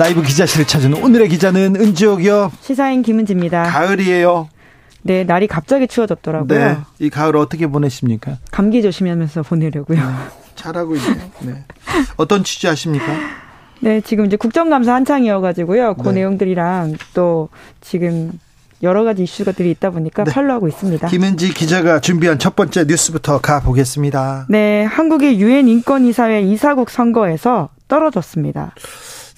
라이브 기자실을 찾은 오늘의 기자는 은지옥이요 시사인 김은지입니다. 가을이에요. 네, 날이 갑자기 추워졌더라고요. 네, 이 가을 어떻게 보내십니까? 감기 조심하면서 보내려고요. 네, 잘하고 있네요. 네. 어떤 취재하십니까? 네, 지금 이제 국정감사 한창이어가지고요. 그 네. 내용들이랑 또 지금 여러 가지 이슈가들이 있다 보니까 네. 팔로우하고 있습니다. 김은지 기자가 준비한 첫 번째 뉴스부터 가 보겠습니다. 네, 한국의 유엔 인권이사회 이사국 선거에서 떨어졌습니다.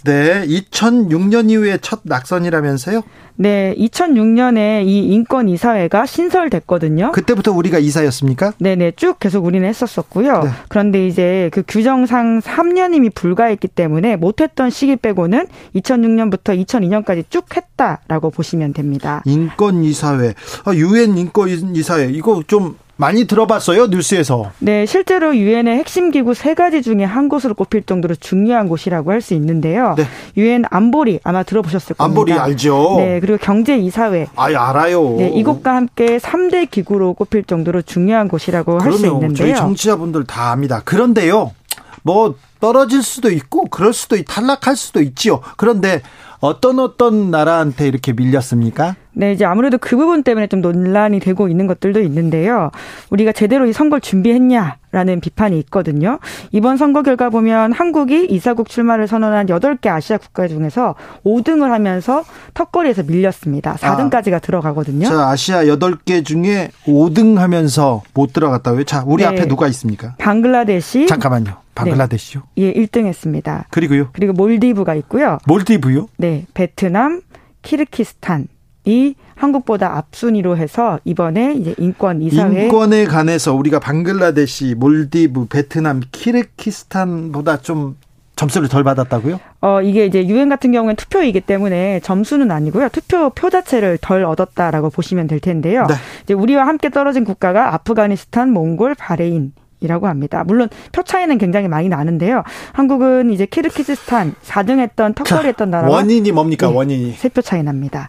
네, 2006년 이후에 첫 낙선이라면서요? 네, 2006년에 이 인권 이사회가 신설됐거든요. 그때부터 우리가 이사였습니까? 네, 네, 쭉 계속 우리는 했었었고요. 네. 그런데 이제 그 규정상 3년임이 불가했기 때문에 못했던 시기 빼고는 2006년부터 2002년까지 쭉 했다라고 보시면 됩니다. 인권 이사회, 아, 유엔 인권 이사회 이거 좀 많이 들어봤어요 뉴스에서. 네, 실제로 유엔의 핵심 기구 세 가지 중에 한 곳으로 꼽힐 정도로 중요한 곳이라고 할 수 있는데요. 네. 유엔 안보리 아마 들어보셨을 겁니다. 안보리 알죠. 네, 그리고 경제 이사회. 아, 알아요. 네, 이곳과 함께 3대 기구로 꼽힐 정도로 중요한 곳이라고 할 수 있는데요. 저희 정치자분들 다 압니다. 그런데요. 뭐 떨어질 수도 있고 그럴 수도 탈락할 수도 있지요. 그런데 어떤 어떤 나라한테 이렇게 밀렸습니까? 네, 이제 아무래도 그 부분 때문에 좀 논란이 되고 있는 것들도 있는데요. 우리가 제대로 이 선거를 준비했냐라는 비판이 있거든요. 이번 선거 결과 보면 한국이 이사국 출마를 선언한 8개 아시아 국가 중에서 5등을 하면서 턱걸이에서 밀렸습니다. 4등까지가 아, 들어가거든요. 자, 아시아 8개 중에 5등 하면서 못 들어갔다고요? 자, 우리 네. 앞에 누가 있습니다. 방글라데시. 잠깐만요. 방글라데시요? 네. 예, 1등 했습니다. 그리고요? 그리고 몰디브가 있고요. 몰디브요? 네, 베트남, 키르키스탄, 이 한국보다 앞순위로 해서 이번에 이제 인권 이사회 인권에 관해서 우리가 방글라데시, 몰디브, 베트남, 키르키스탄보다 좀 점수를 덜 받았다고요? 어, 이게 이제 유엔 같은 경우엔 투표이기 때문에 점수는 아니고요. 투표 표 자체를 덜 얻었다라고 보시면 될 텐데요. 네. 이제 우리와 함께 떨어진 국가가 아프가니스탄, 몽골, 바레인, 이라고 합니다. 물론 표 차이는 굉장히 많이 나는데요. 한국은 이제 키르키즈스탄 4등 했던 턱걸이 했던 나라 원인이 뭡니까? 네, 원인이 세 표 차이 납니다.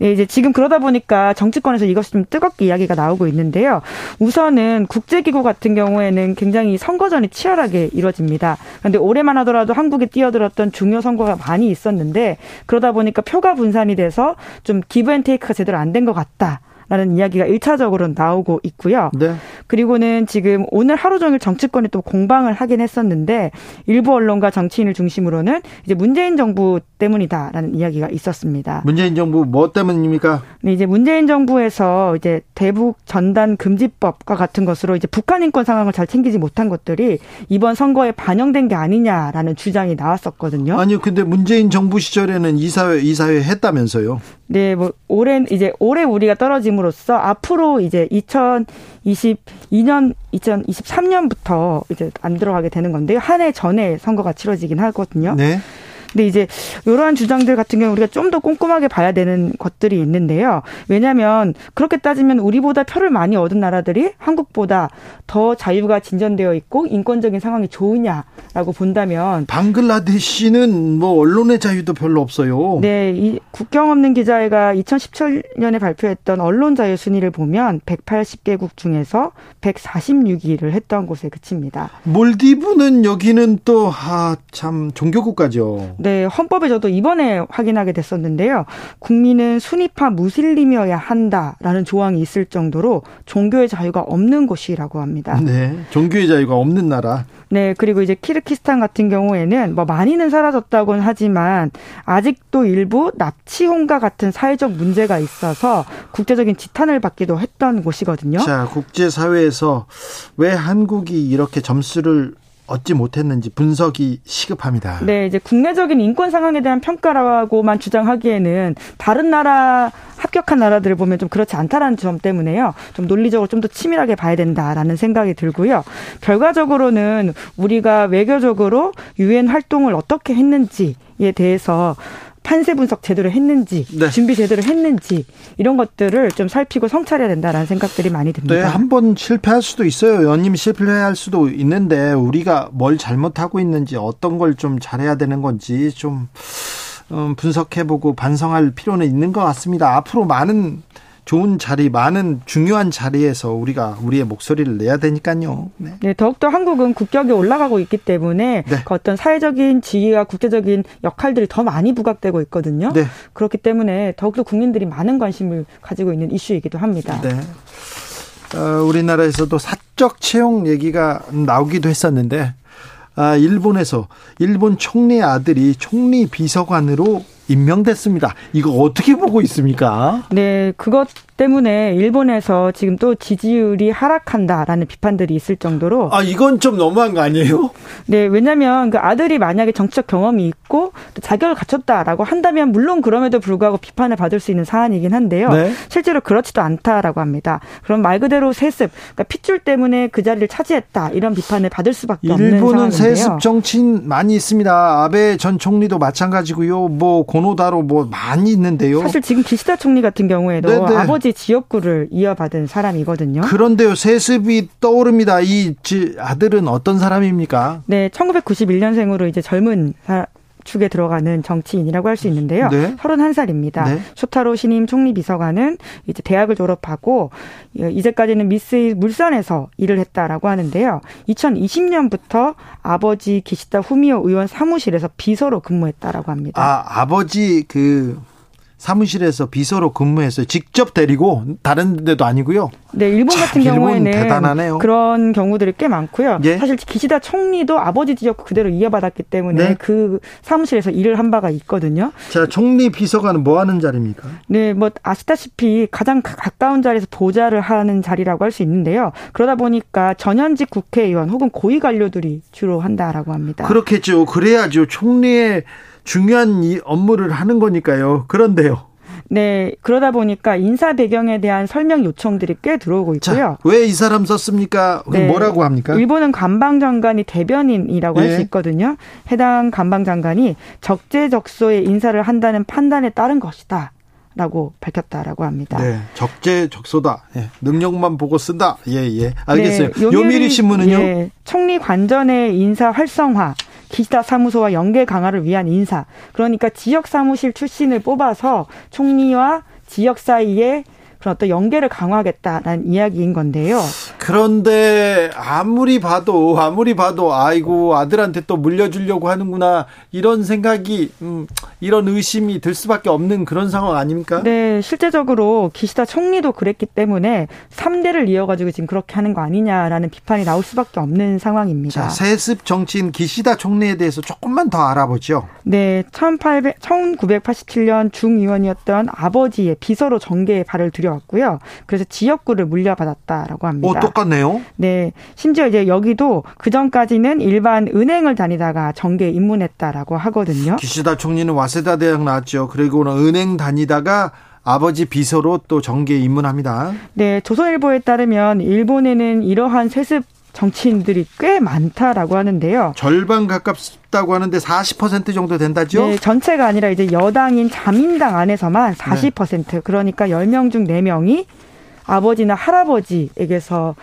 예, 이제 지금 그러다 보니까 정치권에서 이것이 좀 뜨겁게 이야기가 나오고 있는데요. 우선은 국제기구 같은 경우에는 굉장히 선거전이 치열하게 이루어집니다. 그런데 올해만 하더라도 한국에 뛰어들었던 중요 선거가 많이 있었는데 그러다 보니까 표가 분산이 돼서 좀 기브앤테이크가 제대로 안 된 것 같다. 라는 이야기가 1차적으로 나오고 있고요. 네. 그리고는 지금 오늘 하루 종일 정치권이 또 공방을 하긴 했었는데 일부 언론과 정치인을 중심으로는 이제 문재인 정부 때문이다라는 이야기가 있었습니다. 문재인 정부 뭐 때문입니까? 네, 이제 문재인 정부에서 이제 대북 전단 금지법과 같은 것으로 이제 북한 인권 상황을 잘 챙기지 못한 것들이 이번 선거에 반영된 게 아니냐라는 주장이 나왔었거든요. 아니요, 근데 문재인 정부 시절에는 이사회 이사회 했다면서요? 네, 뭐 올해 이제 올해 우리가 떨어짐으로써 앞으로 이제 2022년 2023년부터 이제 안 들어가게 되는 건데요. 한해 전에 선거가 치러지긴 하거든요. 네. 근데 이제 이러한 주장들 같은 경우 우리가 좀 더 꼼꼼하게 봐야 되는 것들이 있는데요. 왜냐하면 그렇게 따지면 우리보다 표를 많이 얻은 나라들이 한국보다 더 자유가 진전되어 있고 인권적인 상황이 좋으냐라고 본다면 방글라데시는 뭐 언론의 자유도 별로 없어요. 네, 이 국경 없는 기자회가 2017년에 발표했던 언론 자유 순위를 보면 180개국 중에서 146위를 했던 곳에 그칩니다. 몰디브는 여기는 또참 종교 국가죠. 네, 헌법에 저도 이번에 확인하게 됐었는데요. 국민은 순위파 무슬림이어야 한다라는 조항이 있을 정도로 종교의 자유가 없는 곳이라고 합니다. 네, 종교의 자유가 없는 나라. 네, 그리고 이제 키르키스탄 같은 경우에는 뭐 많이는 사라졌다고는 하지만 아직도 일부 납치혼과 같은 사회적 문제가 있어서 국제적인 지탄을 받기도 했던 곳이거든요. 자, 국제사회에서 왜 한국이 이렇게 점수를 얻지 못했는지 분석이 시급합니다. 네, 이제 국내적인 인권 상황에 대한 평가라고만 주장하기에는 다른 나라 합격한 나라들을 보면 좀 그렇지 않다라는 점 때문에요. 좀 논리적으로 좀 더 치밀하게 봐야 된다라는 생각이 들고요. 결과적으로는 우리가 외교적으로 유엔 활동을 어떻게 했는지에 대해서 판세 분석 제대로 했는지, 네. 준비 제대로 했는지 이런 것들을 좀 살피고 성찰해야 된다라는 생각들이 많이 듭니다. 네, 한 번 실패할 수도 있어요. 연임 실패할 수도 있는데 우리가 뭘 잘못하고 있는지 어떤 걸 좀 잘해야 되는 건지 좀 음, 분석해보고 반성할 필요는 있는 것 같습니다. 앞으로 많은 좋은 자리, 많은 중요한 자리에서 우리가 우리의 목소리를 내야 되니까요. 네. 네 더욱더 한국은 국격이 올라가고 있기 때문에 네. 그 어떤 사회적인 지위와 국제적인 역할들이 더 많이 부각되고 있거든요. 네. 그렇기 때문에 더욱더 국민들이 많은 관심을 가지고 있는 이슈이기도 합니다. 네. 어, 우리나라에서도 사적 채용 얘기가 나오기도 했었는데 아, 일본에서 일본 총리 아들이 총리 비서관으로 임명됐습니다. 이거 어떻게 보고 있습니까? 네, 그것 때문에 일본에서 지금 또 지지율이 하락한다라는 비판들이 있을 정도로 아 이건 좀 너무한 거 아니에요? 네, 왜냐하면 그 아들이 만약에 정치적 경험이 있고 또 자격을 갖췄다라고 한다면 물론 그럼에도 불구하고 비판을 받을 수 있는 사안이긴 한데요. 네? 실제로 그렇지도 않다라고 합니다. 그럼 말 그대로 세습, 그러니까 핏줄 때문에 그 자리를 차지했다 이런 비판을 받을 수밖에 없는 상황인데요. 일본은 세습 정치인 많이 있습니다. 아베 전 총리도 마찬가지고요. 뭐 고노다로 뭐 많이 있는데요. 사실 지금 기시다 총리 같은 경우에도 네네. 네. 아버지 지역구를 이어받은 사람이거든요. 그런데요, 세습이 떠오릅니다. 이 아들은 어떤 사람입니까? 네, 1991년생으로 이제 젊은 사, 축에 들어가는 정치인이라고 할 수 있는데요. 네. 31살입니다. 네. 쇼타로 신임 총리 비서관은 이제 대학을 졸업하고 이제까지는 미스 물산에서 일을 했다라고 하는데요. 2020년부터 아버지 기시다 후미오 의원 사무실에서 비서로 근무했다라고 합니다. 아, 아버지 그 사무실에서 비서로 근무했어요. 직접 데리고 다른 데도 아니고요. 네, 일본 같은 참, 경우에는 대단하네요. 그런 경우들이 꽤 많고요. 예? 사실 기시다 총리도 아버지 지역 그대로 이어받았기 때문에 네? 그 사무실에서 일을 한 바가 있거든요. 자, 총리 비서관은 뭐 하는 자리입니까? 네, 뭐 아시다시피 가장 가까운 자리에서 보좌를 하는 자리라고 할 수 있는데요. 그러다 보니까 전현직 국회의원 혹은 고위 관료들이 주로 한다라고 합니다. 그렇겠죠. 그래야죠. 총리의 중요한 이 업무를 하는 거니까요. 그런데요. 네, 그러다 보니까 인사 배경에 대한 설명 요청들이 꽤 들어오고 있고요. 왜 이 사람 썼습니까? 네, 뭐라고 합니까? 일본은 관방장관이 대변인이라고 네. 할수 있거든요. 해당 관방장관이 적재적소에 인사를 한다는 판단에 따른 것이다. 라고 밝혔다라고 합니다. 네, 적재적소다. 예, 능력만 보고 쓴다. 예, 예. 알겠어요. 네, 요미리, 요미리 신문은요? 예, 총리 관전의 인사 활성화, 기시다 사무소와 연계 강화를 위한 인사. 그러니까 지역 사무실 출신을 뽑아서 총리와 지역 사이에 그런 어떤 연계를 강화하겠다라는 이야기인 건데요. 그런데 아무리 봐도 아무리 봐도 아이고 아들한테 또 물려주려고 하는구나 이런 생각이 음, 이런 의심이 들 수밖에 없는 그런 상황 아닙니까? 네, 실제적으로 기시다 총리도 그랬기 때문에 3대를 이어가지고 지금 그렇게 하는 거 아니냐라는 비판이 나올 수밖에 없는 상황입니다. 자, 세습 정치인 기시다 총리에 대해서 조금만 더 알아보죠. 네, 1800, 1987년 중의원이었던 아버지의 비서로 정계에 발을 들여 왔고요. 그래서 지역구를 물려받았다라고 합니다. 어, 똑같네요. 네. 심지어 이제 여기도 그 전까지는 일반 은행을 다니다가 정계에 입문했다라고 하거든요. 기시다 총리는 와세다 대학 나왔죠. 그리고는 은행 다니다가 아버지 비서로 또 정계에 입문합니다. 네, 조선일보에 따르면 일본에는 이러한 세습 정치인들이 꽤 많다라고 하는데요. 절반 가깝다고 하는데 40% 정도 된다죠? 네, 전체가 아니라 이제 여당인 자민당 안에서만 40% 네. 그러니까 10명 중 4명이 아버지나 할아버지에게서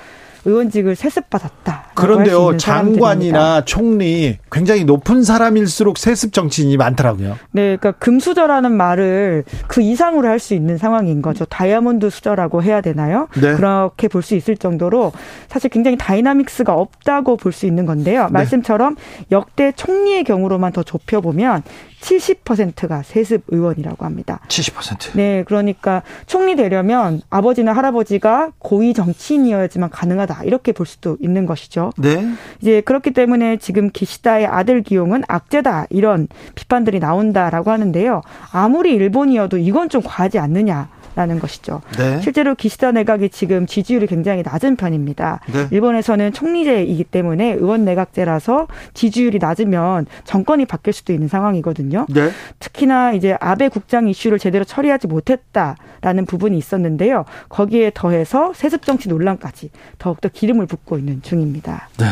의원직을 세습받았다. 그런데요, 장관이나 총리 굉장히 높은 사람일수록 세습 정치인이 많더라고요. 네, 그러니까 금수저라는 말을 그 이상으로 할 수 있는 상황인 거죠. 다이아몬드 수저라고 해야 되나요? 네. 그렇게 볼 수 있을 정도로 사실 굉장히 dynamics가 없다고 볼 수 있는 건데요. 네. 말씀처럼 역대 총리의 경우로만 더 좁혀보면 70%가 세습 의원이라고 합니다. 70%. 네, 그러니까 총리 되려면 아버지나 할아버지가 고위 정치인이어야지만 가능하다 이렇게 볼 수도 있는 것이죠. 네. 이제 그렇기 때문에 지금 기시다의 아들 기용은 악재다 이런 비판들이 나온다라고 하는데요. 아무리 일본이어도 이건 좀 과하지 않느냐. 라는 것이죠. 네. 실제로 기시다 내각이 지금 지지율이 굉장히 낮은 편입니다. 네. 일본에서는 총리제이기 때문에 의원 내각제라서 지지율이 낮으면 정권이 바뀔 수도 있는 상황이거든요. 네. 특히나 이제 아베 국장 이슈를 제대로 처리하지 못했다라는 부분이 있었는데요. 거기에 더해서 세습 정치 논란까지 더욱더 기름을 붓고 있는 중입니다. 네.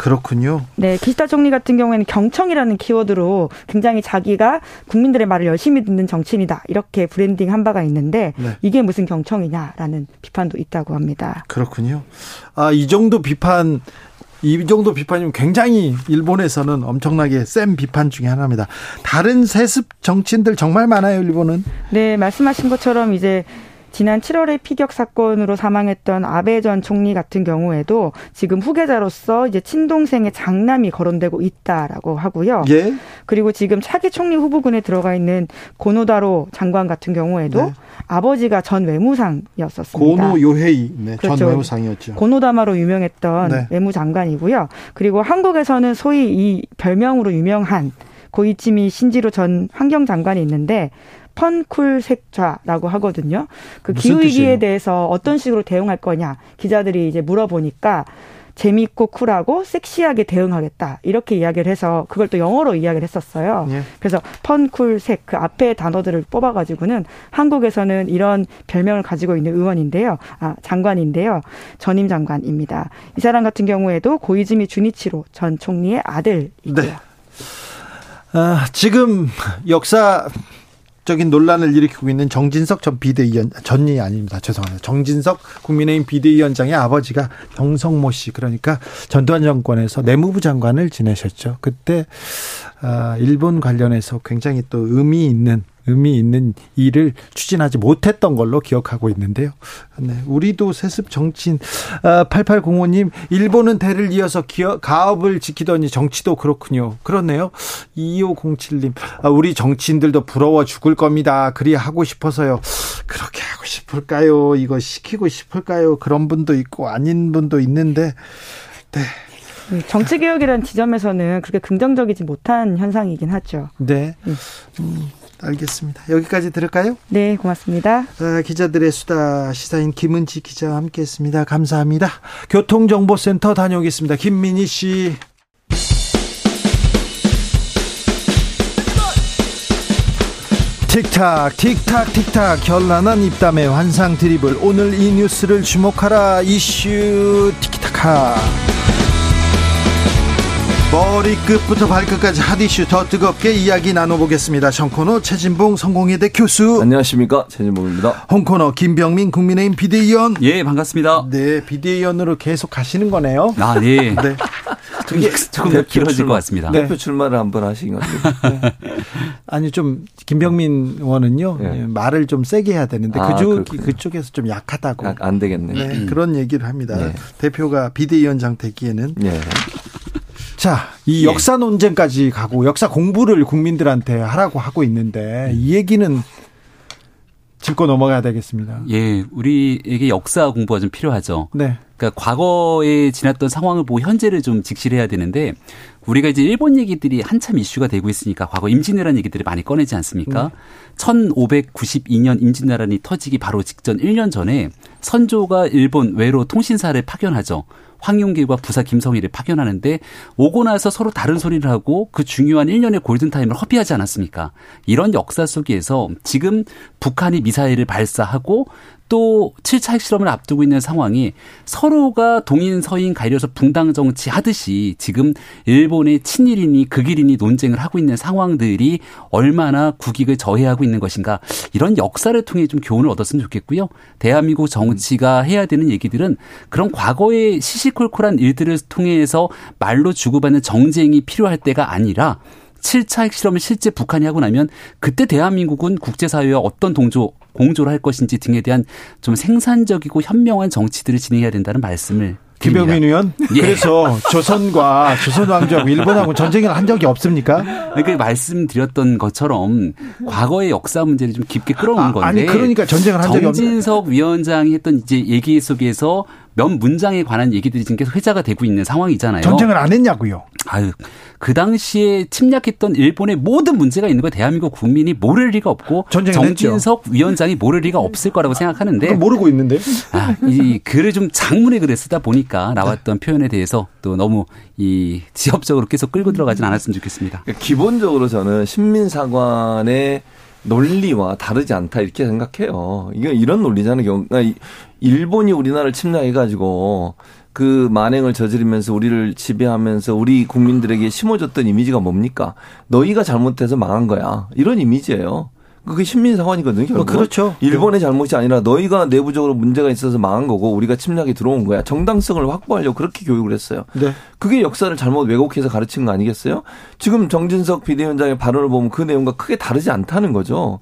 그렇군요. 네, 기시다 총리 같은 경우에는 경청이라는 키워드로 굉장히 자기가 국민들의 말을 열심히 듣는 정치인이다 이렇게 브랜딩 한 바가 있는데 네. 이게 무슨 경청이냐라는 비판도 있다고 합니다. 그렇군요. 아, 이 정도 비판 이 정도 비판이면 굉장히 일본에서는 엄청나게 센 비판 중에 하나입니다. 다른 세습 정치인들 정말 많아요, 일본은. 네, 말씀하신 것처럼 이제 지난 7월에 피격 사건으로 사망했던 아베 전 총리 같은 경우에도 지금 후계자로서 이제 친동생의 장남이 거론되고 있다라고 하고요. 예. 그리고 지금 차기 총리 후보군에 들어가 있는 고노다로 장관 같은 경우에도 네. 아버지가 전 외무상이었었습니다. 고노 요헤이 네, 그렇죠. 전 외무상이었죠. 고노다마로 유명했던 네. 외무장관이고요. 그리고 한국에서는 소위 이 별명으로 유명한 고이치미 신지로 전 환경장관이 있는데 펀쿨 색좌라고 하거든요. 그 기후 위기에 대해서 어떤 식으로 대응할 거냐 기자들이 이제 물어보니까 재미있고 쿨하고 섹시하게 대응하겠다 이렇게 이야기를 해서 그걸 또 영어로 이야기를 했었어요. 예. 그래서 펀쿨색 그 앞에 단어들을 뽑아가지고는 한국에서는 이런 별명을 가지고 있는 의원인데요, 아 장관인데요, 전임 장관입니다. 이 사람 같은 경우에도 고이즈미 주니치로 전 총리의 아들이고요. 네. 아, 지금 역사 적인 논란을 일으키고 있는 정진석 전 비대위원 전이 아닙니다. 죄송합니다. 정진석 국민의힘 비대위원장의 아버지가 정성모 씨 그러니까 전두환 정권에서 내무부 장관을 지내셨죠. 그때 아, 일본 관련해서 굉장히 또 의미 있는 의미 있는 일을 추진하지 못했던 걸로 기억하고 있는데요. 네, 우리도 세습 정치인 아, 8805님 일본은 대를 이어서 기업, 가업을 지키더니 정치도 그렇군요. 그렇네요. 2507님 아, 우리 정치인들도 부러워 죽을 겁니다. 그리 하고 싶어서요. 그렇게 하고 싶을까요? 이거 시키고 싶을까요? 그런 분도 있고 아닌 분도 있는데 네. 네 정치 개혁이라는 지점에서는 그렇게 긍정적이지 못한 현상이긴 하죠. 네. 음. 알겠습니다. 여기까지 들을까요? 네, 고맙습니다. 아, 기자들의 수다 시사인 김은지 기자와 함께했습니다. 감사합니다. 교통정보센터 다녀오겠습니다. 김민희 씨. 틱탁 틱탁 틱탁 결란한 입담의 환상 드리블 오늘 이 뉴스를 주목하라 이슈 티키타카 머리끝부터 발끝까지 핫이슈 더 뜨겁게 이야기 나눠보겠습니다. 정코너 최진봉 성공회대 교수. 안녕하십니까 최진봉입니다. 홍코너 김병민 국민의힘 비대위원. 예 반갑습니다. 네 비대위원으로 계속 가시는 거네요. 아 네. 네. 그게 조금 더 길어질 출마, 것 같습니다. 네. 대표 출마를 한번 하신 거죠. 네. 아니 좀 김병민 의원은요 네. 말을 좀 세게 해야 되는데 아, 그쪽 그쪽에서 좀 약하다고. 아, 안 되겠네. 네, 음. 그런 얘기를 합니다. 네. 대표가 비대위원장 되기에는. 네. 자, 이 예. 역사 논쟁까지 가고 역사 공부를 국민들한테 하라고 하고 있는데 이 얘기는 짚고 넘어가야 되겠습니다. 예, 우리에게 역사 공부가 좀 필요하죠. 네. 그러니까 과거에 지났던 상황을 보고 현재를 좀 직시해야 되는데 우리가 이제 일본 얘기들이 한참 이슈가 되고 있으니까 과거 임진왜란 얘기들을 많이 꺼내지 않습니까? 네. 1592년 임진왜란이 터지기 바로 직전 1년 전에 선조가 일본 외로 통신사를 파견하죠. 황용길과 부사 김성희를 파견하는데 오고 나서 서로 다른 소리를 하고 그 중요한 1년의 골든타임을 허비하지 않았습니까? 이런 역사 속에서 지금 북한이 미사일을 발사하고 또 7차 핵실험을 앞두고 있는 상황이 서로가 동인 서인 가려서 붕당 정치 하듯이 지금 일본의 친일이니 극일이니 논쟁을 하고 있는 상황들이 얼마나 국익을 저해하고 있는 것인가 이런 역사를 통해 좀 교훈을 얻었으면 좋겠고요. 대한민국 정치가 해야 되는 얘기들은 그런 과거의 시시콜콜한 일들을 통해서 말로 주고받는 정쟁이 필요할 때가 아니라 7차 핵실험을 실제 북한이 하고 나면 그때 대한민국은 국제사회와 어떤 동조 공조를 할 것인지 등에 대한 좀 생산적이고 현명한 정치들을 진행해야 된다는 말씀을 김병민 의원? 예. 그래서 조선과 조선 왕조하고 일본하고 전쟁을 한 적이 없습니까? 그러니까 말씀드렸던 것처럼 과거의 역사 문제를 좀 깊게 아, 건데. 아니 그러니까 전쟁을 한 적이 없 정진석 위원장이 했던 이제 얘기 속에서 몇 문장에 관한 얘기들이 지금 계속 회자가 되고 있는 상황이잖아요. 전쟁을 안 했냐고요. 아유, 그 당시에 침략했던 일본의 모든 문제가 있는 거 대한민국 국민이 모를 리가 없고 정진석 했죠. 위원장이 모를 리가 없을 거라고 생각하는데 모르고 있는데. 아, 이 글을 좀 장문의 글을 쓰다 보니까 나왔던 네. 표현에 대해서 또 너무 이 지엽적으로 계속 끌고 들어가진 않았으면 좋겠습니다. 그러니까 기본적으로 저는 신민사관의 논리와 다르지 않다 이렇게 생각해요. 이게 이런 논리잖아요. 그러니까 일본이 우리나라를 침략해가지고 그 만행을 저지르면서 우리를 지배하면서 우리 국민들에게 심어줬던 이미지가 뭡니까? 너희가 잘못해서 망한 거야. 이런 이미지예요. 그게 신민 사관이거든요. 결국. 어, 그렇죠. 일본의 잘못이 아니라 너희가 내부적으로 문제가 있어서 망한 거고 우리가 침략이 들어온 거야. 정당성을 확보하려고 그렇게 교육을 했어요. 네. 그게 역사를 잘못 왜곡해서 가르친 거 아니겠어요? 지금 정진석 비대위원장의 발언을 보면 그 내용과 크게 다르지 않다는 거죠.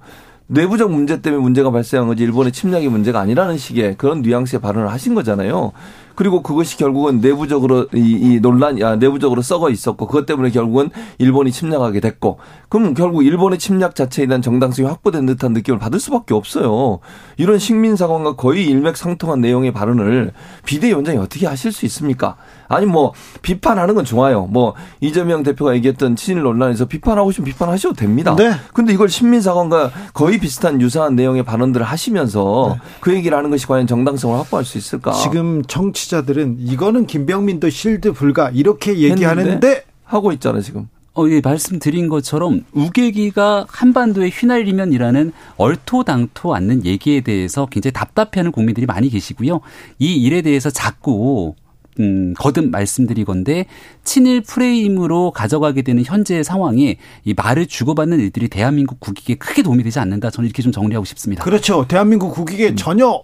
내부적 문제 때문에 문제가 발생한 거지 일본의 침략이 문제가 아니라는 식의 그런 뉘앙스의 발언을 하신 거잖아요. 그리고 그것이 결국은 내부적으로 이, 이 논란, 아, 내부적으로 썩어 있었고 그것 때문에 결국은 일본이 침략하게 됐고 그럼 결국 일본의 침략 자체에 대한 정당성이 확보된 듯한 느낌을 받을 수밖에 없어요. 이런 식민사관과 거의 일맥상통한 내용의 발언을 비대위원장이 어떻게 하실 수 있습니까? 아니 뭐 비판하는 건 좋아요. 뭐 이재명 대표가 얘기했던 친일 논란에서 비판하고 싶으면 비판하셔도 됩니다. 네. 근데 이걸 신민사관과 거의 비슷한 유사한 내용의 발언들을 하시면서 네. 그 얘기를 하는 것이 과연 정당성을 확보할 수 있을까? 지금 정치자들은 이거는 김병민도 실드 불가 이렇게 얘기하는데 하고 있잖아요, 지금. 어, 예, 말씀드린 것처럼 우계기가 한반도에 휘날리면이라는 얼토당토 않는 얘기에 대해서 굉장히 답답해하는 국민들이 많이 계시고요. 이 일에 대해서 자꾸 음, 거듭 말씀드리건데 친일 프레임으로 가져가게 되는 현재의 상황에 이 말을 주고받는 일들이 대한민국 국익에 크게 도움이 되지 않는다. 저는 이렇게 좀 정리하고 싶습니다. 그렇죠. 대한민국 국익에 음. 전혀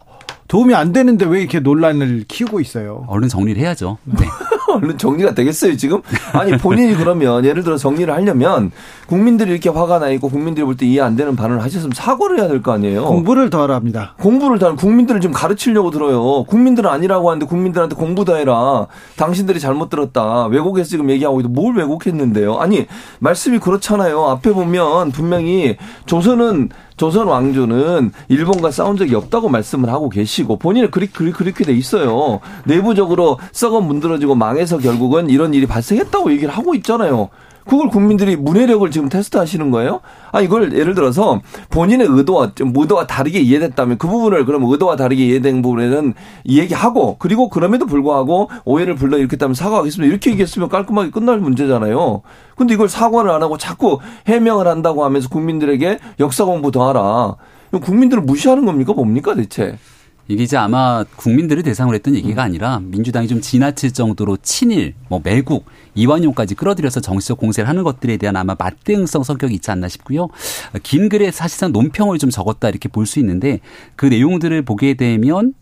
도움이 안 되는데 왜 이렇게 논란을 키우고 있어요? 얼른 정리를 해야죠. 네. 얼른 정리가 되겠어요, 지금? 아니, 본인이 그러면 예를 들어 정리를 하려면 국민들이 이렇게 화가 나 있고 국민들이 볼 때 이해 안 되는 발언을 하셨으면 사과를 해야 될 거 아니에요. 공부를 더 하랍니다. 공부를 더 국민들을 지금 가르치려고 들어요. 국민들은 아니라고 하는데 국민들한테 공부 더 해라. 당신들이 잘못 들었다. 왜곡해서 지금 얘기하고 있는데 뭘 왜곡했는데요? 아니, 말씀이 그렇잖아요. 앞에 보면 분명히 조선은 조선 왕조는 일본과 싸운 적이 없다고 말씀을 하고 계시고 본인은 그리, 그리, 그렇게 돼 있어요. 내부적으로 썩어 문드러지고 망해서 결국은 이런 일이 발생했다고 얘기를 하고 있잖아요. 그걸 국민들이 문해력을 지금 테스트하시는 거예요? 아 이걸 예를 들어서 본인의 의도와 좀 의도와 다르게 이해됐다면 그 부분을 그럼 의도와 다르게 이해된 부분에는 얘기하고 그리고 그럼에도 불구하고 오해를 불러 일으켰다면 사과하겠습니다. 이렇게 얘기했으면 깔끔하게 끝날 문제잖아요. 근데 이걸 사과를 안 하고 자꾸 해명을 한다고 하면서 국민들에게 역사 공부 더 하라. 국민들을 무시하는 겁니까? 뭡니까 대체? 이게 이제 아마 국민들을 대상으로 했던 얘기가 아니라 민주당이 좀 지나칠 정도로 친일, 뭐 매국 이완용까지 끌어들여서 정치적 공세를 하는 것들에 대한 아마 맞대응성 성격이 있지 않나 싶고요. 긴 글에 사실상 논평을 좀 적었다 이렇게 볼 수 있는데 그 내용들을 보게 되면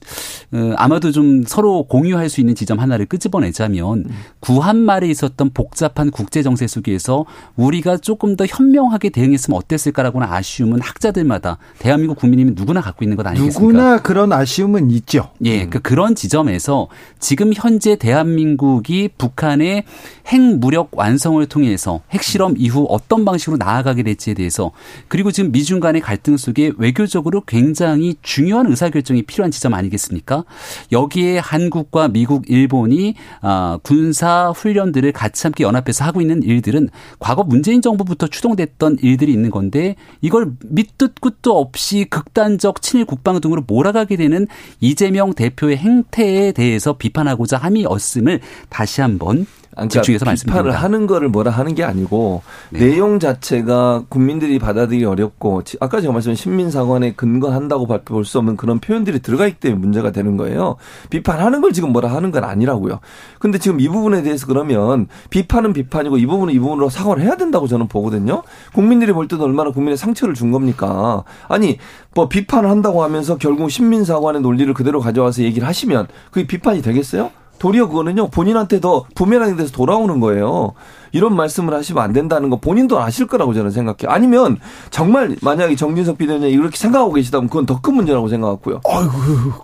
어, 아마도 좀 서로 공유할 수 있는 지점 하나를 끄집어내자면 구한 말에 있었던 복잡한 국제 정세 속에서 우리가 조금 더 현명하게 대응했으면 어땠을까라고는 아쉬움은 학자들마다 대한민국 국민이면 누구나 갖고 있는 것 아니겠습니까? 누구나 그런 아쉬움 은 있죠. 예, 그 그런 지점에서 지금 현재 대한민국이 북한의 핵무력 완성을 통해서 핵실험 이후 어떤 방식으로 나아가게 될지에 대해서 그리고 지금 미중 간의 갈등 속에 외교적으로 굉장히 중요한 의사결정이 필요한 지점 아니겠습니까? 여기에 한국과 미국, 일본이 아, 군사 훈련들을 같이 함께 연합해서 하고 있는 일들은 과거 문재인 정부부터 추동됐던 일들이 있는 건데 이걸 밑도 끝도 없이 극단적 친일 국방 등으로 몰아가게 되는 이재명 대표의 행태에 대해서 비판하고자 함이었음을 다시 한번 그러니까 말씀드립니다. 비판을 하는 거를 뭐라 하는 게 아니고 네. 내용 자체가 국민들이 받아들이기 어렵고 아까 제가 말씀드린 신민사관에 근거한다고 발표할 수 없는 그런 표현들이 들어가 있기 때문에 문제가 되는 거예요. 비판하는 걸 지금 뭐라 하는 건 아니라고요. 근데 지금 이 부분에 대해서 그러면 비판은 비판이고 이 부분은 이 부분으로 사과를 해야 된다고 저는 보거든요. 국민들이 볼 때도 얼마나 국민의 상처를 준 겁니까? 아니 뭐 비판을 한다고 하면서 결국 신민사관의 논리를 그대로 가져와서 얘기를 하시면 그게 비판이 되겠어요? 도리어 그거는요 본인한테 더 부메랑이 돼서 돌아오는 거예요. 이런 말씀을 하시면 안 된다는 거 본인도 아실 거라고 저는 생각해요. 아니면 정말 만약에 정진석 비대위원장이 이렇게 생각하고 계시다면 그건 더 큰 문제라고 생각하고요. 아이고,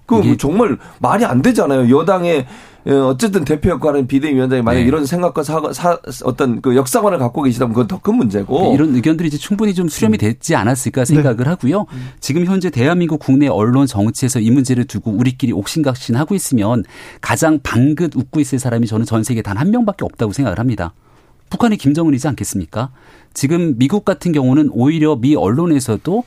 그 정말 말이 안 되잖아요. 여당의 예, 어쨌든 대표 역할은 비대위원장이 만약 네. 이런 생각과 사, 사, 어떤 그 역사관을 갖고 계시다면 그건 더 큰 문제고 네, 이런 의견들이 이제 충분히 좀 수렴이 음. 됐지 않았을까 생각을 네. 하고요. 음. 지금 현재 대한민국 국내 언론 정치에서 이 문제를 두고 우리끼리 옥신각신 하고 있으면 가장 방긋 웃고 있을 사람이 저는 전 세계 단 한 명밖에 없다고 생각을 합니다. 북한의 김정은이지 않겠습니까? 지금 미국 같은 경우는 오히려 미 언론에서도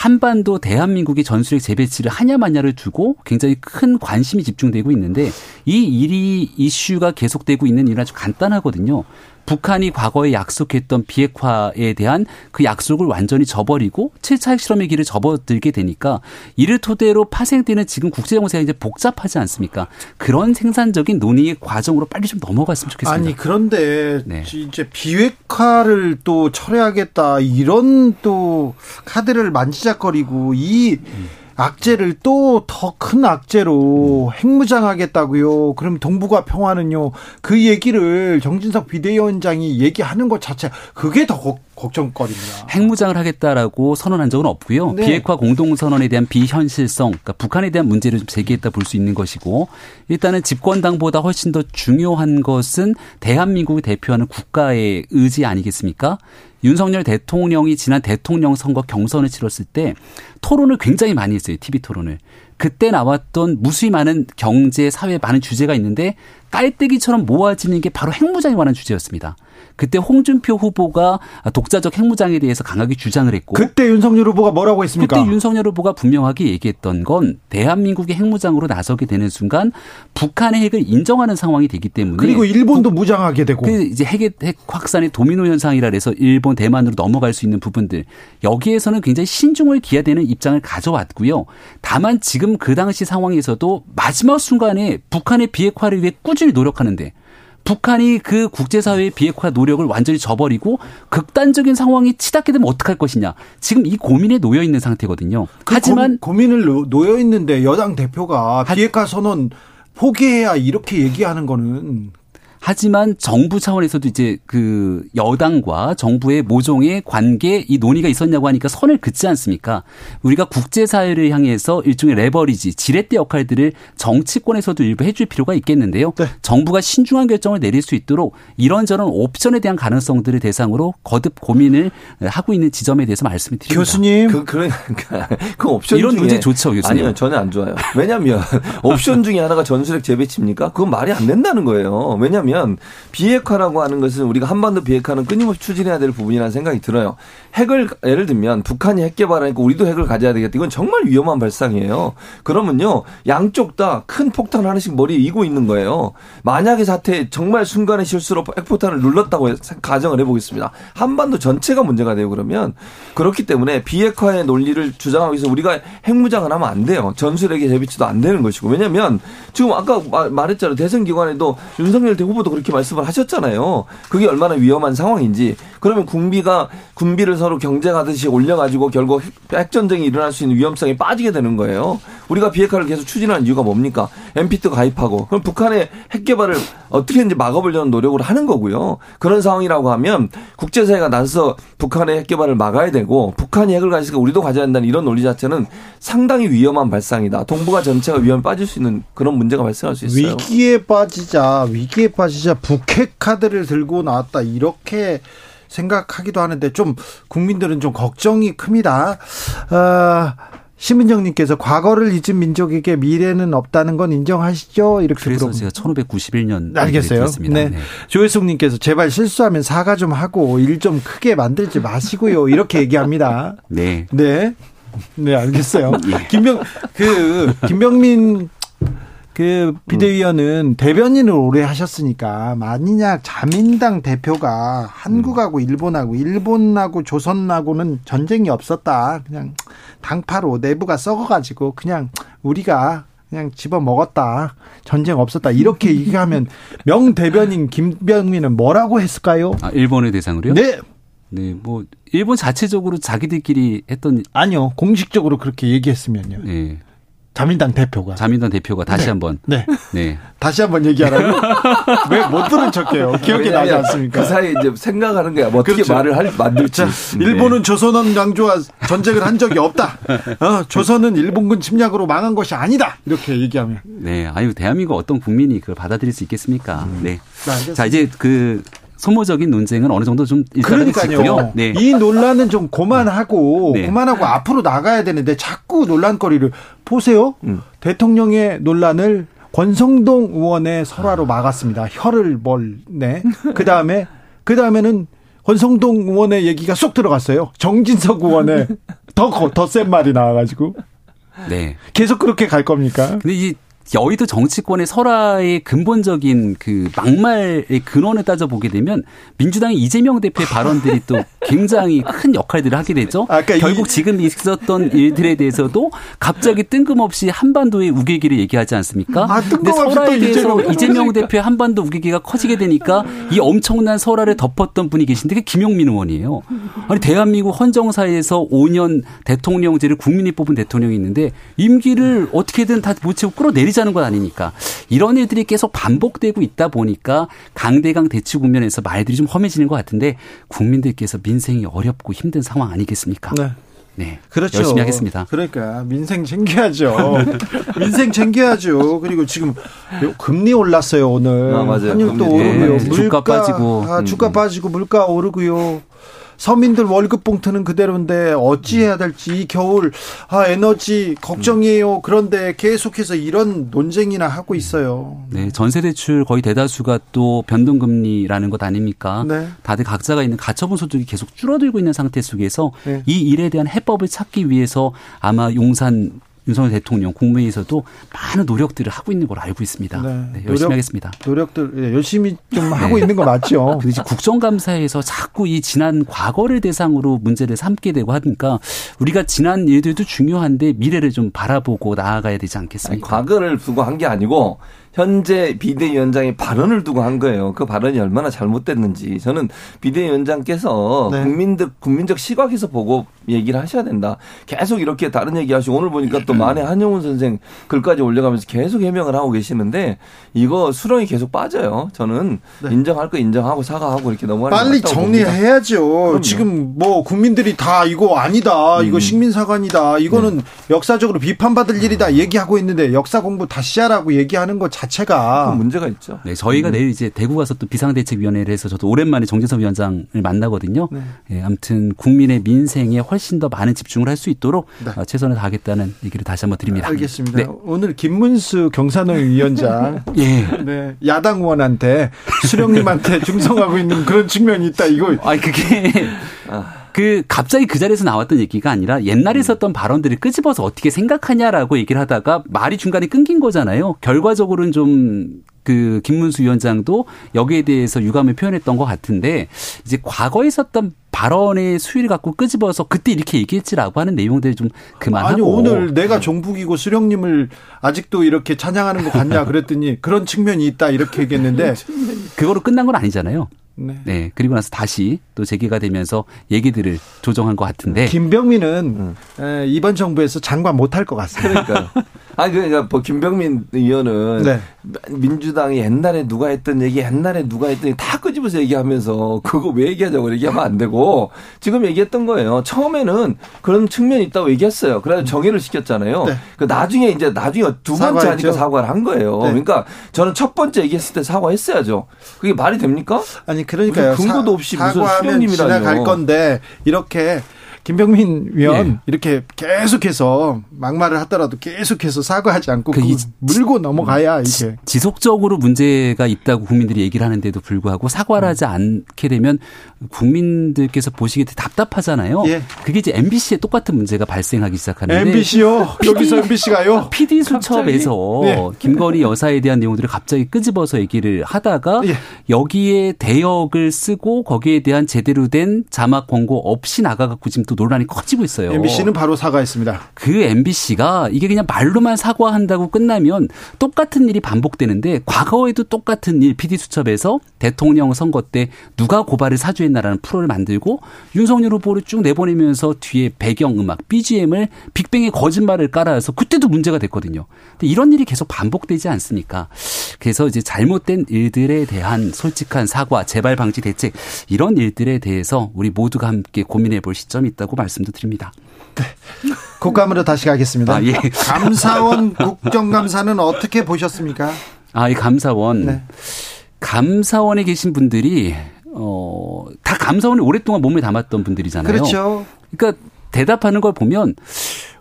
한반도 대한민국의 전술핵 재배치를 하냐 마냐를 두고 굉장히 큰 관심이 집중되고 있는데 이 일이 이슈가 계속되고 있는 이유는 아주 간단하거든요. 북한이 과거에 약속했던 비핵화에 대한 그 약속을 완전히 저버리고 7차 핵실험의 길을 접어들게 되니까 이를 토대로 파생되는 지금 국제 정세가 이제 복잡하지 않습니까? 그런 생산적인 논의의 과정으로 빨리 좀 넘어갔으면 좋겠습니다. 아니 그런데 네. 이제 비핵화를 또 철회하겠다 이런 또 카드를 만지작거리고 이 음. 악재를 또 더 큰 악재로 핵무장하겠다고요. 그럼 동북아 평화는요. 그 얘기를 정진석 비대위원장이 얘기하는 것 자체 그게 더 걱정거리입니다. 핵무장을 하겠다라고 선언한 적은 없고요. 네. 비핵화 공동선언에 대한 비현실성, 그러니까 북한에 대한 문제를 좀 제기했다 볼 수 있는 것이고 일단은 집권당보다 훨씬 더 중요한 것은 대한민국을 대표하는 국가의 의지 아니겠습니까? 윤석열 대통령이 지난 대통령 선거 경선을 치렀을 때 토론을 굉장히 많이 했어요. TV 토론을. 그때 나왔던 무수히 많은 경제, 사회 많은 주제가 있는데 깔때기처럼 모아지는 게 바로 핵무장에 관한 주제였습니다. 그때 홍준표 후보가 독자적 핵무장에 대해서 강하게 주장을 했고 그때 윤석열 후보가 뭐라고 했습니까? 그때 윤석열 후보가 분명하게 얘기했던 건 대한민국이 핵무장으로 나서게 되는 순간 북한의 핵을 인정하는 상황이 되기 때문에 그리고 일본도 부, 무장하게 되고 그 이제 핵의 핵 확산의 도미노 현상이라 해서 일본 대만으로 넘어갈 수 있는 부분들 여기에서는 굉장히 신중을 기해야 되는 입장을 가져왔고요. 다만 지금 그 당시 상황에서도 마지막 순간에 북한의 비핵화를 위해 꾸준히 노력하는데 북한이 그 국제사회의 비핵화 노력을 완전히 저버리고 극단적인 상황이 치닫게 되면 어떡할 것이냐. 지금 이 고민에 놓여 있는 상태거든요. 그 하지만 고, 민을 놓여 있는데 여당 대표가 비핵화 선언 포기해야 이렇게 얘기하는 거는 하지만 정부 차원에서도 이제 그 여당과 정부의 모종의 관계 이 논의가 있었냐고 하니까 선을 긋지 않습니까? 우리가 국제사회를 향해서 일종의 레버리지, 지렛대 역할들을 정치권에서도 일부 해줄 필요가 있겠는데요. 네. 정부가 신중한 결정을 내릴 수 있도록 이런저런 옵션에 대한 가능성들을 대상으로 거듭 고민을 하고 있는 지점에 대해서 말씀을 드립니다. 교수님. 그, 그러니까 그 옵션 이런 문제 좋죠, 교수님. 아니요, 저는 안 좋아요. 왜냐하면 옵션 중에 하나가 전술핵 재배치입니까? 그건 말이 안 된다는 거예요. 왜냐하면 뭐냐면 비핵화라고 하는 것은 우리가 한반도 비핵화는 끊임없이 추진해야 될 부분이라는 생각이 들어요. 핵을 예를 들면 북한이 핵 개발하니까 우리도 핵을 가져야 되겠다. 이건 정말 위험한 발상이에요. 그러면요 양쪽 다 큰 폭탄 하나씩 머리에 이고 있는 거예요. 만약에 사태 정말 순간의 실수로 핵폭탄을 눌렀다고 가정을 해보겠습니다. 한반도 전체가 문제가 돼요. 그러면 그렇기 때문에 비핵화의 논리를 주장하기 위해서 우리가 핵무장을 하면 안 돼요. 전술핵의 재비치도 안 되는 것이고 왜냐하면 지금 아까 말했잖아요. 대선 기관에도 윤석열 대 후보 도 그렇게 말씀을 하셨잖아요. 그게 얼마나 위험한 상황인지 그러면 군비가 군비를 서로 경쟁하듯이 올려가지고 결국 핵전쟁이 일어날 수 있는 위험성이 빠지게 되는 거예요. 우리가 비핵화를 계속 추진하는 이유가 뭡니까? NPT 가입하고 그럼 북한의 핵 개발을 어떻게든지 막아보려는 노력을 하는 거고요. 그런 상황이라고 하면 국제사회가 나서 북한의 핵 개발을 막아야 되고 북한이 핵을 가지니까 우리도 가져야 한다는 이런 논리 자체는 상당히 위험한 발상이다. 동북아 전체가 위험에 빠질 수 있는 그런 문제가 발생할 수 있어요. 위기에 빠지자 위기에 빠지자 북핵 카드를 들고 나왔다 이렇게 생각하기도 하는데 좀 국민들은 좀 걱정이 큽니다. 어, 심은정님께서 과거를 잊은 민족에게 미래는 없다는 건 인정하시죠? 이렇게 그래서 물어보 제가 1591년 알겠어요. 네. 네. 조혜숙님께서 제발 실수하면 사과 좀 하고 일 좀 크게 만들지 마시고요. 이렇게 얘기합니다. 네. 네. 네, 알겠어요. 예. 김병 그 김병민 그 비대위원은 대변인을 오래 하셨으니까 만약 자민당 대표가 한국하고 일본하고 일본하고 조선하고는 전쟁이 없었다. 그냥 당파로 내부가 썩어가지고 그냥 우리가 그냥 집어 먹었다. 전쟁 없었다. 이렇게 얘기하면 명 대변인 김병민은 뭐라고 했을까요? 아, 일본의 대상으로요? 네. 네, 뭐 일본 자체적으로 자기들끼리 했던 아니요 공식적으로 그렇게 얘기했으면요. 네. 자민당 대표가. 자민당 대표가 다시 네. 한번. 네. 네. 다시 한번 얘기하라고? 왜 못 들은 척해요? 기억이 나지 않습니까? 그 사이에 이제 생각하는 거야. 뭐 어떻게 그렇죠. 말을 할, 만들지. 네. 일본은 조선은 강조와 전쟁을 한 적이 없다. 어, 조선은 일본군 침략으로 망한 것이 아니다. 이렇게 얘기하면. 네. 아유, 대한민국 어떤 국민이 그걸 받아들일 수 있겠습니까? 음. 네. 네 자, 이제 그 소모적인 논쟁은 어느 정도 좀 그러니까요. 네. 이 논란은 좀 고만하고 네. 고만하고 앞으로 나가야 되는데 자꾸 논란거리를 보세요. 음. 대통령의 논란을 권성동 의원의 설화로 막았습니다. 혀를 멀, 네. 그 다음에, 그 다음에는 권성동 의원의 얘기가 쏙 들어갔어요. 정진석 의원의 더더센 말이 나와가지고. 네. 계속 그렇게 갈 겁니까? 근데 이 여의도 정치권의 설화의 근본적인 그 막말의 근원을 따져보게 되면 민주당의 이재명 대표의 발언들이 또 굉장히 큰 역할들을 하게 되죠. 아, 그러니까 결국 이... 지금 있었던 일들에 대해서도 갑자기 뜬금없이 한반도의 우기기를 얘기하지 않습니까? 아, 근데 설화에 대해서 이재명 대표의 한반도 우기기가 커지게 되니까 이 엄청난 설화를 덮었던 분이 계신데 그게 김용민 의원이에요. 아니 대한민국 헌정사에서 5년 대통령제를 국민이 뽑은 대통령이 있는데 임기를 어떻게든 다 못 채우고 끌어내리자 하는 것 아닙니까? 이런 일들이 계속 반복되고 있다 보니까 강대강 대치 국면에서 말들이 좀 험해지는 것 같은데 국민들께서 민생이 어렵고 힘든 상황 아니겠습니까? 네. 네. 그렇죠. 열심히 하겠습니다. 그러니까 민생 챙겨야죠. 민생 챙겨야죠. 그리고 지금 금리 올랐어요 오늘. 아, 맞아요. 환율도 오르고요. 네. 물가 주가 빠지고 아, 주가 음. 빠지고 물가 오르고요. 서민들 월급 봉투는 그대로인데 어찌해야 될지 이 겨울 아 에너지 걱정이에요. 그런데 계속해서 이런 논쟁이나 하고 있어요. 네, 전세 대출 거의 대다수가 또 변동금리라는 것 아닙니까? 네. 다들 각자가 있는 가처분 소득이 계속 줄어들고 있는 상태 속에서 네. 이 일에 대한 해법을 찾기 위해서 아마 용산 윤석열 대통령 국무회의에서도 많은 노력들을 하고 있는 걸로 알고 있습니다. 네. 네, 열심히 노력, 하겠습니다. 노력들 네, 열심히 좀 하고 있는 거 맞죠? 근데 이제 국정감사에서 자꾸 이 지난 과거를 대상으로 문제를 삼게 되고 하니까 우리가 지난 일들도 중요한데 미래를 좀 바라보고 나아가야 되지 않겠습니까? 아니, 과거를 두고 한 게 아니고 현재 비대위원장의 발언을 두고 한 거예요. 그 발언이 얼마나 잘못됐는지 저는 비대위원장께서 네. 국민들 국민적 시각에서 보고 얘기를 하셔야 된다. 계속 이렇게 다른 얘기 하시고 오늘 보니까 또 만해 한영훈 선생 글까지 올려가면서 계속 해명을 하고 계시는데 이거 수렁이 계속 빠져요. 저는 네. 인정할 거 인정하고 사과하고 이렇게 넘어가는 빨리 정리해야죠. 지금 뭐 국민들이 다 이거 아니다. 이거 음. 식민사관이다. 이거는 네. 역사적으로 비판받을 일이다. 얘기하고 있는데 역사 공부 다시 하라고 얘기하는 것 자체가 문제가 있죠. 네, 저희가 음. 내일 이제 대구 가서 또 비상대책위원회를 해서 저도 오랜만에 정재섭 위원장을 만나거든요. 네. 네, 아무튼 국민의 민생에 훨씬 더 많은 집중을 할 수 있도록 네. 어, 최선을 다하겠다는 얘기를 다시 한번 드립니다. 알겠습니다. 네. 오늘 김문수 경산호 위원장 예. 네, 야당 의원한테 수령님한테 중성하고 있는 그런 측면이 있다. 이거 아니 그게 아. 그 갑자기 그 자리에서 나왔던 얘기가 아니라 옛날에 음. 있었던 발언들을 끄집어서 어떻게 생각하냐라고 얘기를 하다가 말이 중간에 끊긴 거잖아요. 결과적으로는 좀 그 김문수 위원장도 여기에 대해서 유감을 표현했던 것 같은데 이제 과거에 있었던 발언의 수위를 갖고 끄집어서 그때 이렇게 얘기했지라고 하는 내용들 좀 그만하고 아니 오늘 내가 종북이고 수령님을 아직도 이렇게 찬양하는 것 같냐 그랬더니 그런 측면이 있다 이렇게 얘기했는데 그거로 끝난 건 아니잖아요. 네. 네. 그리고 나서 다시 또 재개가 되면서 얘기들을 조정한 것 같은데. 김병민은 음. 이번 정부에서 장관 못할 것 같습니다. 그러니까. 아니 그러니까 뭐 김병민 의원은 네. 민주당이 옛날에 누가 했던 얘기 옛날에 누가 했더니 다 끄집어서 얘기하면서 그거 왜 얘기하자고 얘기하면 안 되고 지금 얘기했던 거예요. 처음에는 그런 측면이 있다고 얘기했어요. 그래서 정의를 시켰잖아요. 네. 그 나중에 이제 나중에 두 번째 사과했죠. 하니까 사과를 한 거예요. 네. 그러니까 저는 첫 번째 얘기했을 때 사과했어야죠. 그게 말이 됩니까? 아니 그러니까요. 근거도 없이 무슨 수령님이라뇨. 지나갈 건데 이렇게 김병민 위원 네. 이렇게 계속해서 막말을 하더라도 계속해서 사과하지 않고 그 물고 넘어가야 이게 지속적으로 문제가 있다고 국민들이 얘기를 하는데도 불구하고 사과를 하지 않게 되면 국민들께서 보시기에 답답하잖아요. 예. 그게 이제 MBC에 똑같은 문제가 발생하기 시작하는데 MBC요? PD, 여기서 MBC가요? PD 수첩에서 예. 김건희 여사에 대한 내용들을 갑자기 끄집어서 얘기를 하다가 예. 여기에 대역을 쓰고 거기에 대한 제대로 된 자막 광고 없이 나가갖고 지금 또 논란이 커지고 있어요. MBC는 바로 사과했습니다. 그 MBC가 이게 그냥 말로만 사과한다고 끝나면 똑같은 일이 반복되는데 과거에도 똑같은 일 PD 수첩에서 대통령 선거 때 누가 고발을 사주했나라는 프로를 만들고 윤석열 후보를 쭉 내보내면서 뒤에 배경 음악 BGM을 빅뱅의 거짓말을 깔아서 그때도 문제가 됐거든요. 근데 이런 일이 계속 반복되지 않습니까? 그래서 이제 잘못된 일들에 대한 솔직한 사과, 재발 방지 대책 이런 일들에 대해서 우리 모두가 함께 고민해 볼 시점이 있다. 있다고 말씀도 드립니다. 네. 국감으로 다시 가겠습니다. 아, 예. 감사원 국정감사는 어떻게 보셨습니까? 아, 이 감사원. 네. 감사원에 계신 분들이 어, 다 감사원에 오랫동안 몸에 담았던 분들이잖아요. 그렇죠. 그러니까 대답하는 걸 보면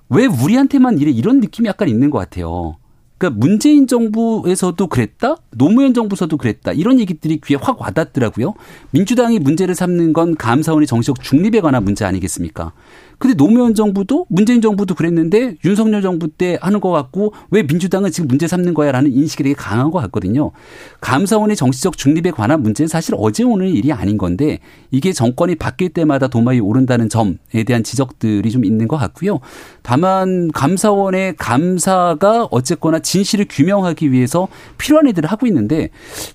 왜 우리한테만 이래 이런 느낌이 약간 있는 것 같아요. 그러니까 문재인 정부에서도 그랬다, 노무현 정부에서도 그랬다 이런 얘기들이 귀에 확 와닿더라고요. 민주당이 문제를 삼는 건 감사원의 정치적 중립에 관한 문제 아니겠습니까? 근데 노무현 정부도 문재인 정부도 그랬는데 윤석열 정부 때 하는 것 같고 왜 민주당은 지금 문제 삼는 거야라는 인식이 되게 강한 것 같거든요. 감사원의 정치적 중립에 관한 문제는 사실 어제 오늘 일이 아닌 건데 이게 정권이 바뀔 때마다 도마에 오른다는 점에 대한 지적들이 좀 있는 것 같고요. 다만 감사원의 감사가 어쨌거나 진실을 규명하기 위해서 필요한 일들을 하고 있는데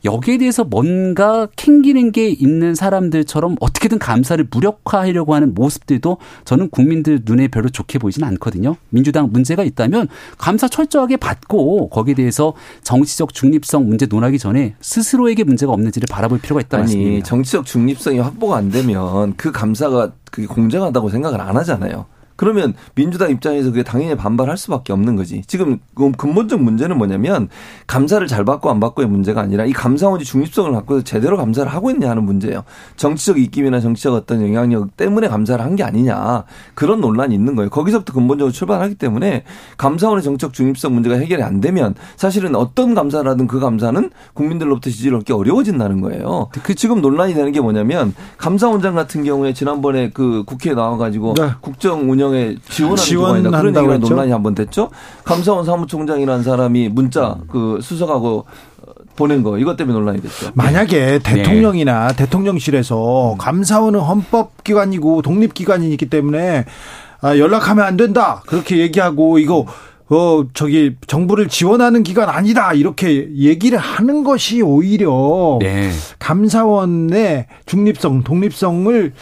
여기에 대해서 뭔가 캥기는 게 있는 사람들처럼 어떻게든 감사를 무력화하려고 하는 모습들도 저는 국민들 눈에 별로 좋게 보이지는 않거든요. 민주당 문제가 있다면 감사 철저하게 받고 거기에 대해서 정치적 중립성 문제 논하기 전에 스스로에게 문제가 없는지를 바라볼 필요가 있다 아니 말씀입니다. 정치적 중립성이 확보가 안 되면 그 감사가 그게 공정하다고 생각을 안 하잖아요. 그러면 민주당 입장에서 그게 당연히 반발할 수밖에 없는 거지. 지금 그 근본적 문제는 뭐냐면 감사를 잘 받고 안 받고의 문제가 아니라 이 감사원이 중립성을 갖고 제대로 감사를 하고 있냐 하는 문제예요. 정치적 입김이나 정치적 어떤 영향력 때문에 감사를 한 게 아니냐 그런 논란이 있는 거예요. 거기서부터 근본적으로 출발하기 때문에 감사원의 정책 중립성 문제가 해결이 안 되면 사실은 어떤 감사라든 그 감사는 국민들로부터 지지를 얻기 어려워진다는 거예요. 그 지금 논란이 되는 게 뭐냐면 감사원장 같은 경우에 지난번에 그 국회에 나와가지고 네. 국정 운영 운영에 지원하는 기관이다. 그런 얘기가 논란이 한 번 됐죠. 감사원 사무총장이라는 사람이 문자 그 수석하고 보낸 거 이것 때문에 논란이 됐죠. 만약에 네. 대통령이나 네. 대통령실에서 음. 감사원은 헌법기관이고 독립기관이기 때문에 아, 연락하면 안 된다 그렇게 얘기하고 이거 어 저기 정부를 지원하는 기관 아니다 이렇게 얘기를 하는 것이 오히려 네. 감사원의 중립성 독립성을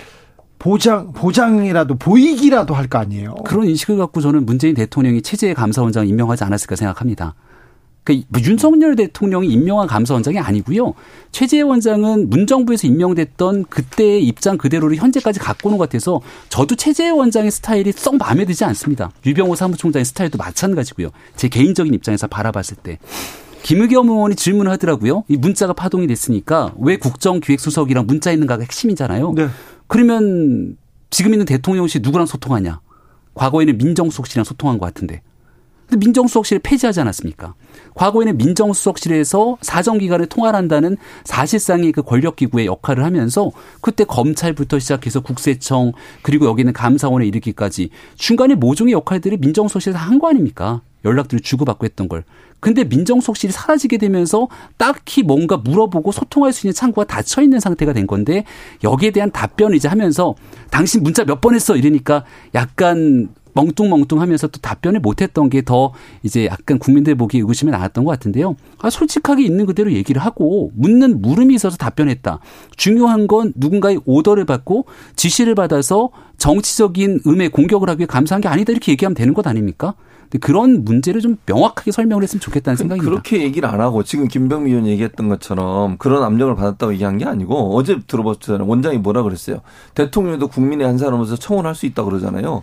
보장 보장이라도 보이기라도 할 거 아니에요. 그런 인식을 갖고 저는 문재인 대통령이 체제 감사원장 임명하지 않았을까 생각합니다. 그러니까 뭐 윤석열 대통령이 임명한 감사원장이 아니고요. 최재해 원장은 문정부에서 임명됐던 그때의 입장 그대로를 현재까지 갖고 오는 것 같아서 저도 최재해 원장의 스타일이 썩 마음에 들지 않습니다. 유병호 사무총장의 스타일도 마찬가지고요. 제 개인적인 입장에서 바라봤을 때. 김의겸 의원이 질문을 하더라고요. 이 문자가 파동이 됐으니까 왜 국정기획수석이랑 문자 있는 가가 핵심이잖아요. 네. 그러면 지금 있는 대통령실 누구랑 소통하냐? 과거에는 민정수석실이랑 소통한 것 같은데. 근데 민정수석실을 폐지하지 않았습니까? 과거에는 민정수석실에서 사정기관을 통할한다는 사실상의 그 권력기구의 역할을 하면서 그때 검찰부터 시작해서 국세청 그리고 여기는 감사원에 이르기까지 중간에 모종의 역할들을 민정수석실에서 한 거 아닙니까? 연락들을 주고받고 했던 걸. 근데 민정수석실이 사라지게 되면서 딱히 뭔가 물어보고 소통할 수 있는 창구가 닫혀 있는 상태가 된 건데 여기에 대한 답변을 이제 하면서 당신 문자 몇 번 했어 이러니까 약간 멍뚱멍뚱하면서 또 답변을 못했던 게 더 이제 약간 국민들 보기에 의구심이 나왔던 것 같은데요. 아, 솔직하게 있는 그대로 얘기를 하고 묻는 물음이 있어서 답변했다. 중요한 건 누군가의 오더를 받고 지시를 받아서 정치적인 음의 공격을 하기 위해 감사한 게 아니다 이렇게 얘기하면 되는 것 아닙니까? 그런 문제를 좀 명확하게 설명을 했으면 좋겠다는 생각입니다. 그렇게 얘기를 안 하고 지금 김병미 의원 얘기했던 것처럼 그런 압력을 받았다고 얘기한 게 아니고 어제 들어봤잖아요. 원장이 뭐라 그랬어요. 대통령도 국민의 한 사람으로서 청원할 수 있다 그러잖아요.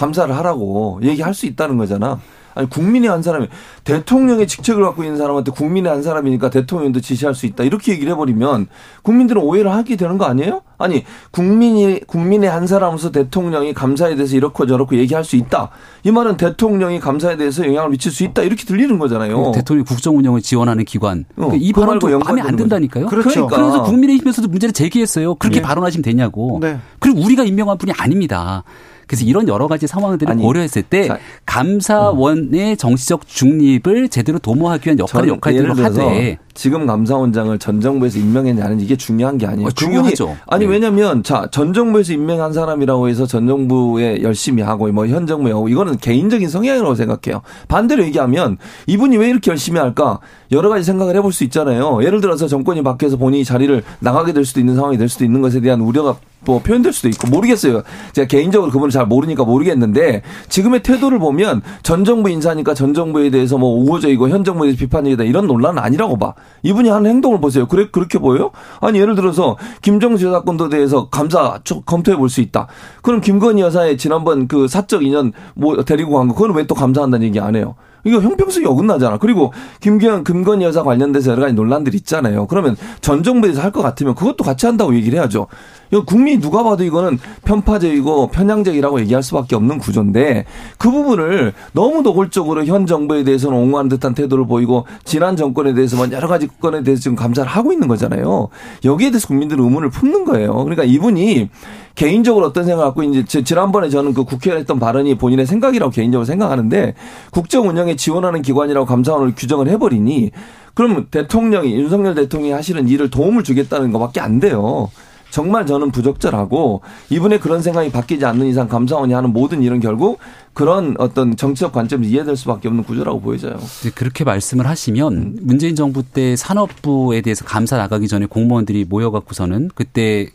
감사를 하라고 얘기할 수 있다는 거잖아. 아니 국민의 한 사람이 대통령의 직책을 갖고 있는 사람한테 국민의 한 사람이니까 대통령도 지시할 수 있다 이렇게 얘기를 해버리면 국민들은 오해를 하게 되는 거 아니에요? 아니 국민이 국민의 한 사람으로서 대통령이 감사에 대해서 이렇고 저렇고 얘기할 수 있다 이 말은 대통령이 감사에 대해서 영향을 미칠 수 있다 이렇게 들리는 거잖아요. 대통령 국정 운영을 지원하는 기관 어, 그러니까 이 발언도 마음에 안 든다니까요. 그렇죠. 그러니까. 그래서 국민의힘에서도 문제를 제기했어요. 그렇게 네. 발언하시면 되냐고. 네. 그리고 우리가 임명한 분이 아닙니다. 그래서 이런 여러 가지 상황들을 아니, 고려했을 때 자, 감사원의 정치적 중립을 제대로 도모하기 위한 역할을 역할들을 하되 지금 감사원장을 전 정부에서 임명했냐는 이게 중요한 게 아니에요. 어, 중요하죠. 아니 네. 왜냐하면 자전 정부에서 임명한 사람이라고 해서 전 정부에 열심히 하고 뭐 현 정부에 하고 이거는 개인적인 성향이라고 생각해요. 반대로 얘기하면 이분이 왜 이렇게 열심히 할까 여러 가지 생각을 해볼 수 있잖아요. 예를 들어서 정권이 바뀌어서 본인이 자리를 나가게 될 수도 있는 상황이 될 수도 있는 것에 대한 우려가 뭐 표현될 수도 있고 모르겠어요. 제가 개인적으로 그분을 잘 모르니까 모르겠는데 지금의 태도를 보면 전 정부 인사니까 전 정부에 대해서 뭐 우호적이고 현 정부에 대해서 비판적이다 이런 논란은 아니라고 봐. 이분이 하는 행동을 보세요. 그래 그렇게 보여요? 아니 예를 들어서 김정수 사건도 대해서 감사 검토해 볼 수 있다. 그럼 김건희 여사의 지난번 그 사적 인연 뭐 데리고 간 거 그거는 왜또 감사한다는 얘기 안 해요? 이거 형평성이 어긋나잖아. 그리고 김기현 금건희 여사 관련돼서 여러 가지 논란들이 있잖아요. 그러면 전 정부에서 할 것 같으면 그것도 같이 한다고 얘기를 해야죠. 이거 국민이 누가 봐도 이거는 편파적이고 편향적이라고 얘기할 수밖에 없는 구조인데 그 부분을 너무 노골적으로 현 정부에 대해서는 옹호하는 듯한 태도를 보이고 지난 정권에 대해서만 여러 가지 건에 대해서 지금 감사를 하고 있는 거잖아요. 여기에 대해서 국민들은 의문을 품는 거예요. 그러니까 이분이 개인적으로 어떤 생각을 갖고 이제 지난번에 저는 그 국회에 했던 발언이 본인의 생각이라고 개인적으로 생각하는데 국정 운영에 지원하는 기관이라고 감사원을 규정을 해버리니 그럼 대통령이 윤석열 대통령이 하시는 일을 도움을 주겠다는 것밖에 안 돼요. 정말 저는 부적절하고 이분의 그런 생각이 바뀌지 않는 이상 감사원이 하는 모든 일은 결국 그런 어떤 정치적 관점에서 이해될 수밖에 없는 구조라고 보여져요. 그렇게 말씀을 하시면 문재인 정부 때 산업부에 대해서 감사 나가기 전에 공무원들이 모여갖고서는 그때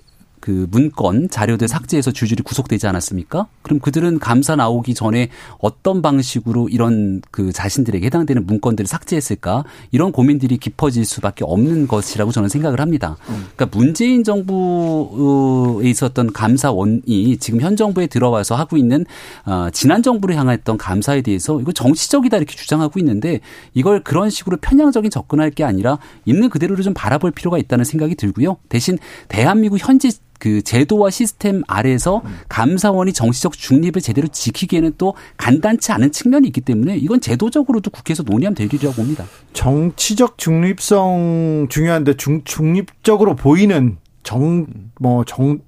그 문건 자료들 삭제해서 줄줄이 구속되지 않았습니까? 그럼 그들은 감사 나오기 전에 어떤 방식으로 이런 그 자신들에게 해당되는 문건들을 삭제했을까? 이런 고민들이 깊어질 수밖에 없는 것이라고 저는 생각을 합니다. 그러니까 문재인 정부에 있었던 감사원이 지금 현 정부에 들어와서 하고 있는 어, 지난 정부를 향했던 감사에 대해서 이거 정치적이다 이렇게 주장하고 있는데 이걸 그런 식으로 편향적인 접근할 게 아니라 있는 그대로를 좀 바라볼 필요가 있다는 생각이 들고요. 대신 대한민국 현지 그 제도와 시스템 아래에서 감사원이 정치적 중립을 제대로 지키기에는 또 간단치 않은 측면이 있기 때문에 이건 제도적으로도 국회에서 논의하면 될 일이라고 봅니다. 정치적 중립성 중요한데 중, 중립적으로 보이는 정, 뭐, 정,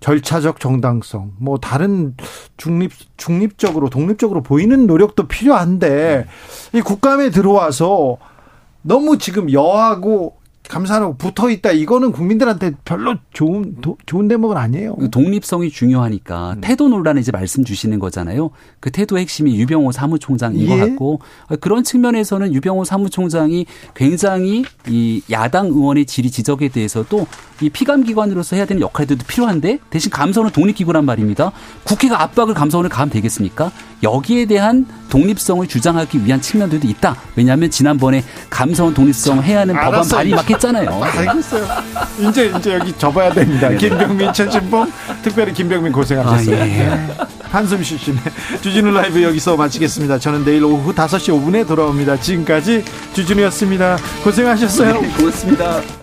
절차적 정당성, 뭐, 다른 중립, 중립적으로, 독립적으로 보이는 노력도 필요한데, 이 국감에 들어와서 너무 지금 여하고 감사하고 붙어 있다. 이거는 국민들한테 별로 좋은 도, 좋은 대목은 아니에요. 그 독립성이 중요하니까 음. 태도 논란에 이제 말씀 주시는 거잖아요. 그 태도의 핵심이 유병호 사무총장인 예. 것 같고 그런 측면에서는 유병호 사무총장이 굉장히 이 야당 의원의 질의 지적에 대해서도 이 피감 기관으로서 해야 되는 역할들도 필요한데 대신 감사원은 독립기구란 말입니다. 국회가 압박을 감사원을 가면 되겠습니까? 여기에 대한 독립성을 주장하기 위한 측면들도 있다. 왜냐하면 지난번에 감사원 독립성 해야 하는 법안 발의 막했 잖아요. 알겠어요. 이제 이제 여기 접어야 됩니다. 네. 김병민, 천진봉, 특별히 김병민 고생하셨어요. 아, 예. 네. 한숨 쉬시네. 주진우 라이브 여기서 마치겠습니다. 저는 내일 오후 5시 5분에 돌아옵니다. 지금까지 주진우였습니다. 고생하셨어요. 네, 고맙습니다.